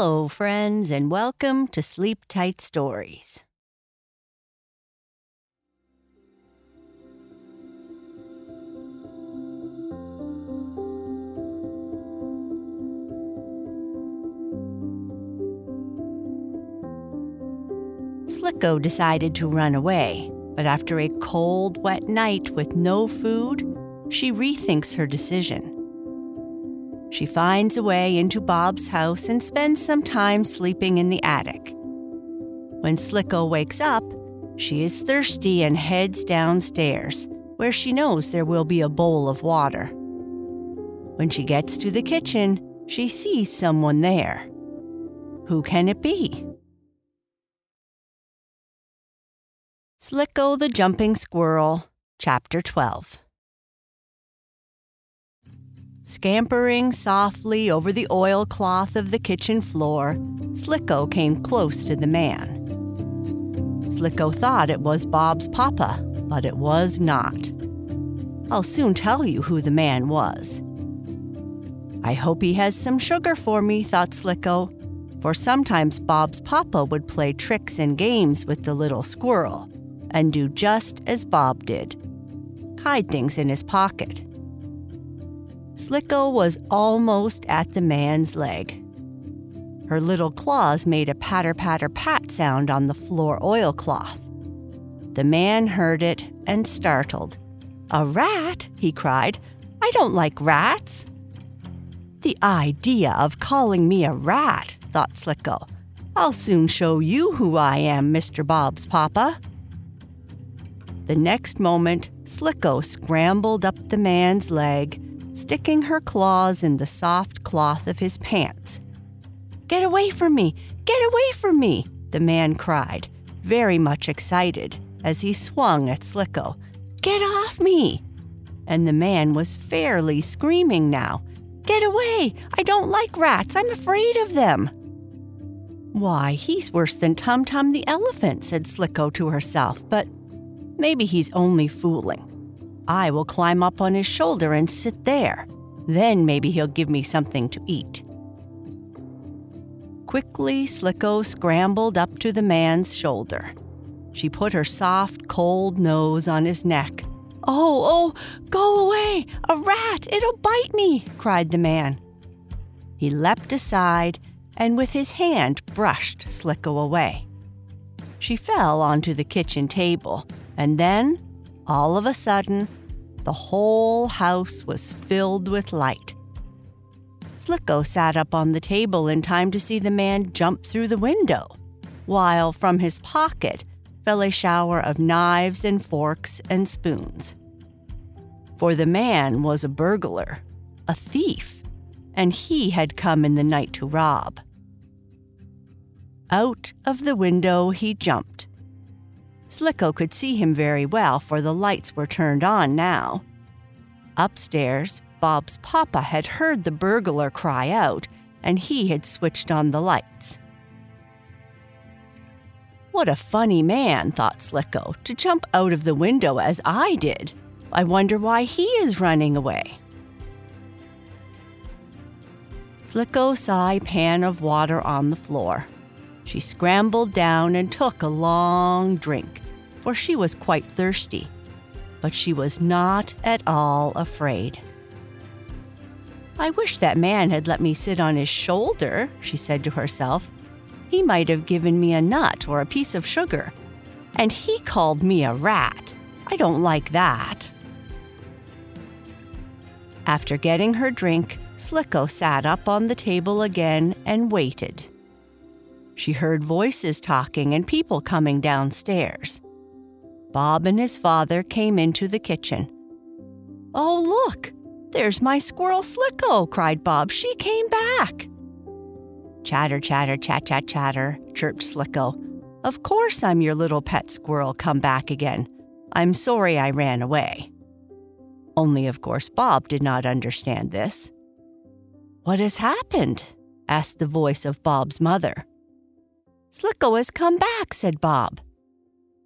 Hello, friends, and welcome to Sleep Tight Stories. Slicko decided to run away, but after a cold, wet night with no food, she rethinks her decision. She finds a way into Bob's house and spends some time sleeping in the attic. When Slicko wakes up, she is thirsty and heads downstairs, where she knows there will be a bowl of water. When she gets to the kitchen, she sees someone there. Who can it be? Slicko the Jumping Squirrel, Chapter 12. Scampering softly over the oilcloth of the kitchen floor, Slicko came close to the man. Slicko thought it was Bob's papa, but it was not. I'll soon tell you who the man was. I hope he has some sugar for me, thought Slicko, for sometimes Bob's papa would play tricks and games with the little squirrel and do just as Bob did hide things in his pocket. Slicko was almost at the man's leg. Her little claws made a patter patter pat sound on the floor oilcloth. The man heard it and startled. A rat? he cried. I don't like rats. The idea of calling me a rat, thought Slicko. I'll soon show you who I am, Mr. Bob's papa. The next moment, Slicko scrambled up the man's leg sticking her claws in the soft cloth of his pants. Get away from me! Get away from me! the man cried, very much excited, as he swung at Slicko. Get off me! And the man was fairly screaming now. Get away! I don't like rats! I'm afraid of them! Why, he's worse than Tum Tum the elephant, said Slicko to herself, but maybe he's only fooling. I will climb up on his shoulder and sit there. Then maybe he'll give me something to eat. Quickly, Slicko scrambled up to the man's shoulder. She put her soft, cold nose on his neck. Oh, oh, go away! A rat! It'll bite me! cried the man. He leapt aside and with his hand brushed Slicko away. She fell onto the kitchen table, and then, all of a sudden, the whole house was filled with light. Slicko sat up on the table in time to see the man jump through the window, while from his pocket fell a shower of knives and forks and spoons. For the man was a burglar, a thief, and he had come in the night to rob. Out of the window he jumped Slicko could see him very well, for the lights were turned on now. Upstairs, Bob's papa had heard the burglar cry out, and he had switched on the lights. What a funny man, thought Slicko, to jump out of the window as I did. I wonder why he is running away. Slicko saw a pan of water on the floor. She scrambled down and took a long drink, for she was quite thirsty. But she was not at all afraid. I wish that man had let me sit on his shoulder, she said to herself. He might have given me a nut or a piece of sugar. And he called me a rat. I don't like that. After getting her drink, Slicko sat up on the table again and waited. She heard voices talking and people coming downstairs. Bob and his father came into the kitchen. Oh, look! There's my squirrel Slicko, cried Bob. She came back. Chatter, chatter, chat, chat, chatter, chirped Slicko. Of course I'm your little pet squirrel come back again. I'm sorry I ran away. Only, of course, Bob did not understand this. What has happened? asked the voice of Bob's mother. Slicko has come back, said Bob.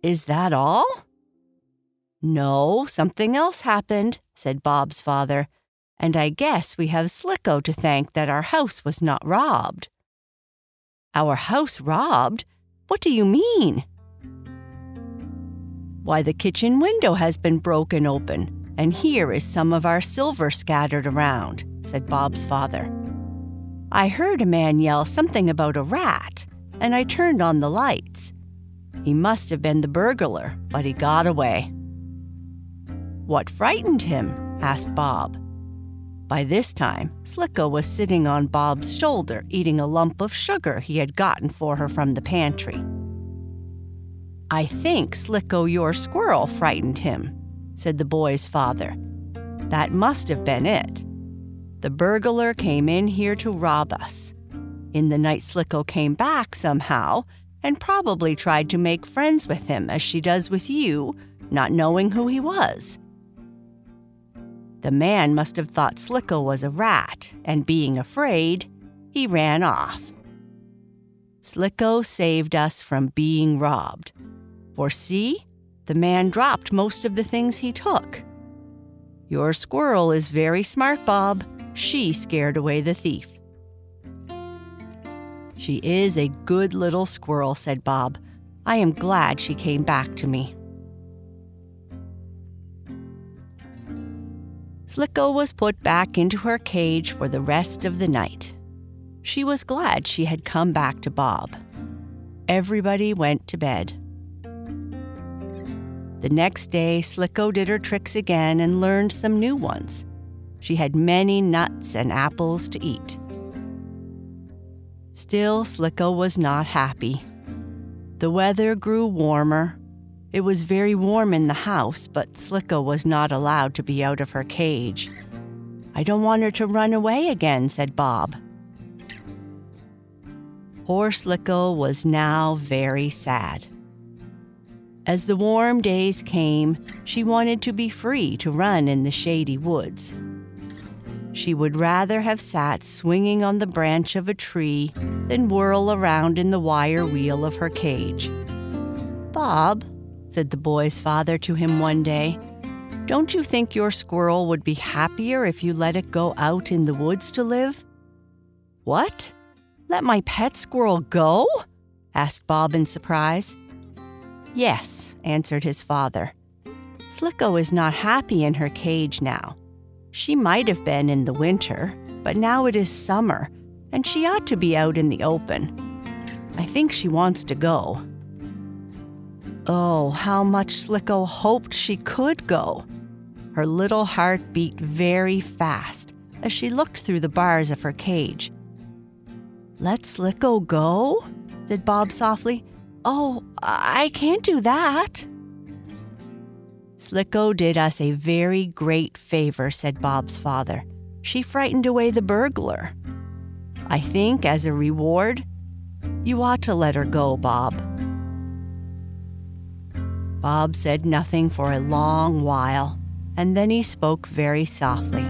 Is that all? No, something else happened, said Bob's father, and I guess we have Slicko to thank that our house was not robbed. Our house robbed? What do you mean? Why, the kitchen window has been broken open, and here is some of our silver scattered around, said Bob's father. I heard a man yell something about a rat, and I turned on the lights. He must have been the burglar, but he got away. What frightened him? asked Bob. By this time, Slicko was sitting on Bob's shoulder eating a lump of sugar he had gotten for her from the pantry. I think Slicko, your squirrel, frightened him, said the boy's father. That must have been it. The burglar came in here to rob us. In the night, Slicko came back somehow and probably tried to make friends with him as she does with you, not knowing who he was. The man must have thought Slicko was a rat, and being afraid, he ran off. Slicko saved us from being robbed. For see, the man dropped most of the things he took. Your squirrel is very smart, Bob. She scared away the thief. She is a good little squirrel, said Bob. I am glad she came back to me. Slicko was put back into her cage for the rest of the night. She was glad she had come back to Bob. Everybody went to bed. The next day, Slicko did her tricks again and learned some new ones. She had many nuts and apples to eat. Still, Slicko was not happy. The weather grew warmer, it was very warm in the house, but Slicko was not allowed to be out of her cage. I don't want her to run away again, said Bob. Poor Slicko was now very sad. As the warm days came, she wanted to be free to run in the shady woods. She would rather have sat swinging on the branch of a tree than whirl around in the wire wheel of her cage. Bob, said the boy's father to him one day. Don't you think your squirrel would be happier if you let it go out in the woods to live? What? Let my pet squirrel go? asked Bob in surprise. Yes, answered his father. Slicko is not happy in her cage now. She might have been in the winter, but now it is summer, and she ought to be out in the open. I think she wants to go. Oh, how much Slicko hoped she could go. Her little heart beat very fast as she looked through the bars of her cage. Let Slicko go? said Bob softly. Oh, I can't do that. Slicko did us a very great favor, said Bob's father. She frightened away the burglar. I think, as a reward, you ought to let her go, Bob. Bob said nothing for a long while, and then he spoke very softly.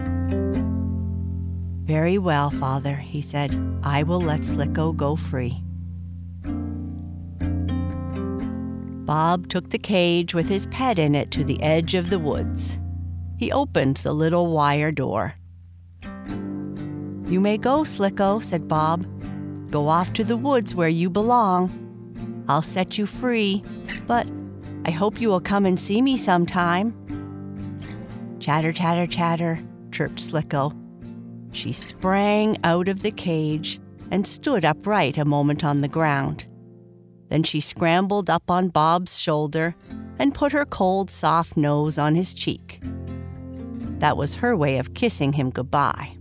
Very well, father, he said. I will let Slicko go free. Bob took the cage with his pet in it to the edge of the woods. He opened the little wire door. You may go, Slicko, said Bob. Go off to the woods where you belong. I'll set you free, but I hope you will come and see me sometime. Chatter, chatter, chatter, chirped Slicko. She sprang out of the cage and stood upright a moment on the ground. Then she scrambled up on Bob's shoulder and put her cold, soft nose on his cheek. That was her way of kissing him goodbye.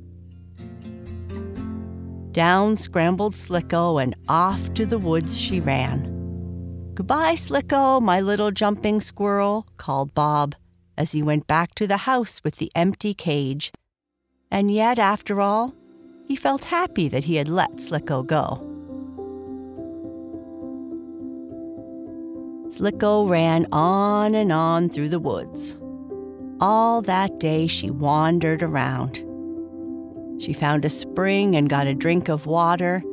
Down scrambled Slicko and off to the woods she ran. Goodbye, Slicko, my little jumping squirrel, called Bob. as he went back to the house with the empty cage. And yet, after all, he felt happy that he had let Slicko go. Slicko ran on and on through the woods. All that day she wandered around. She found a spring and got a drink of water,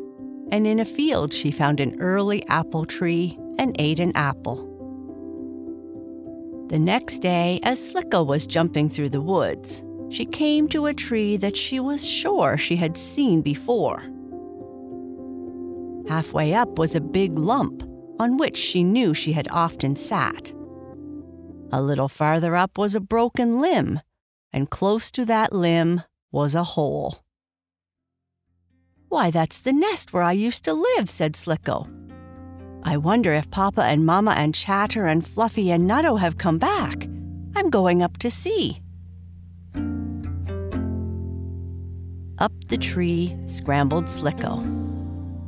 and in a field she found an early apple tree and ate an apple. The next day, as Slicko was jumping through the woods, she came to a tree that she was sure she had seen before. Halfway up was a big lump on which she knew she had often sat. A little farther up was a broken limb, and close to that limb was a hole. Why, that's the nest where I used to live, said Slicko. I wonder if Papa and Mama and Chatter and Fluffy and Nutto have come back. I'm going up to see. Up the tree scrambled Slicko.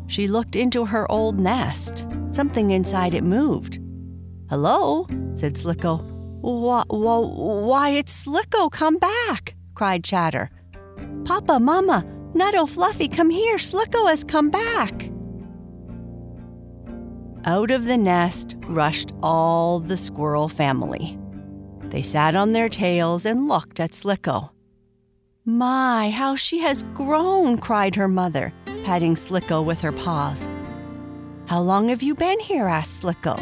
She looked into her old nest. Something inside it moved. Hello, said Slicko. Why, why, it's Slicko, come back, cried Chatter. Papa, Mama, Nutto, Fluffy, come here, Slicko has come back. Out of the nest rushed all the squirrel family. They sat on their tails and looked at Slicko. My, how she has grown, cried her mother, patting Slicko with her paws. How long have you been here? asked Slicko.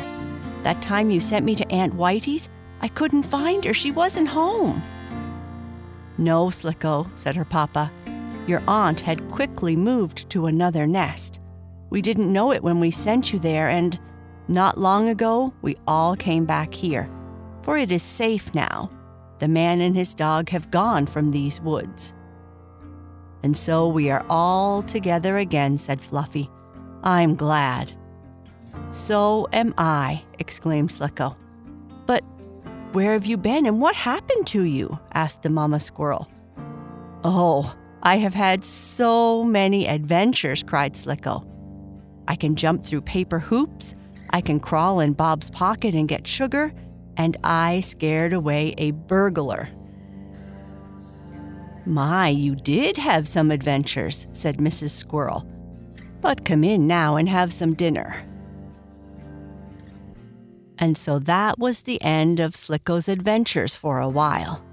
That time you sent me to Aunt Whitey's, I couldn't find her. She wasn't home. No, Slicko, said her papa. Your aunt had quickly moved to another nest. We didn't know it when we sent you there, and not long ago we all came back here. For it is safe now the man and his dog have gone from these woods. And so we are all together again, said Fluffy. I'm glad. So am I, exclaimed Slicko. But where have you been and what happened to you? asked the mama squirrel. Oh, I have had so many adventures, cried Slicko. I can jump through paper hoops, I can crawl in Bob's pocket and get sugar, and I scared away a burglar. My, you did have some adventures, said Mrs. Squirrel. But come in now and have some dinner. And so that was the end of Slicko's adventures for a while.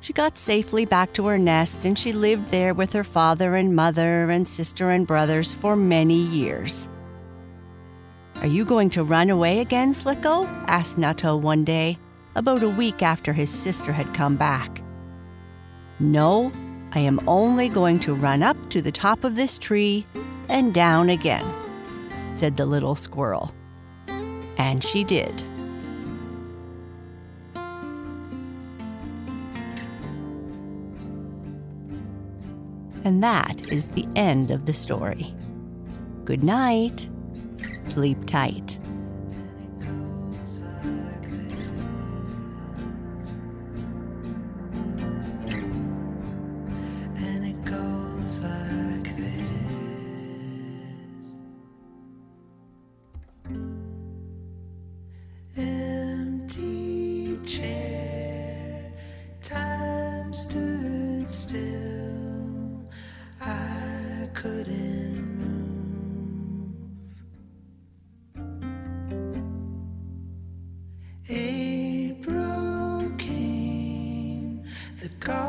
She got safely back to her nest and she lived there with her father and mother and sister and brothers for many years. Are you going to run away again, Slicko? asked Nutto one day, about a week after his sister had come back. No, I am only going to run up to the top of this tree and down again, said the little squirrel. And she did. And that is the end of the story. Good night. Sleep tight. the car.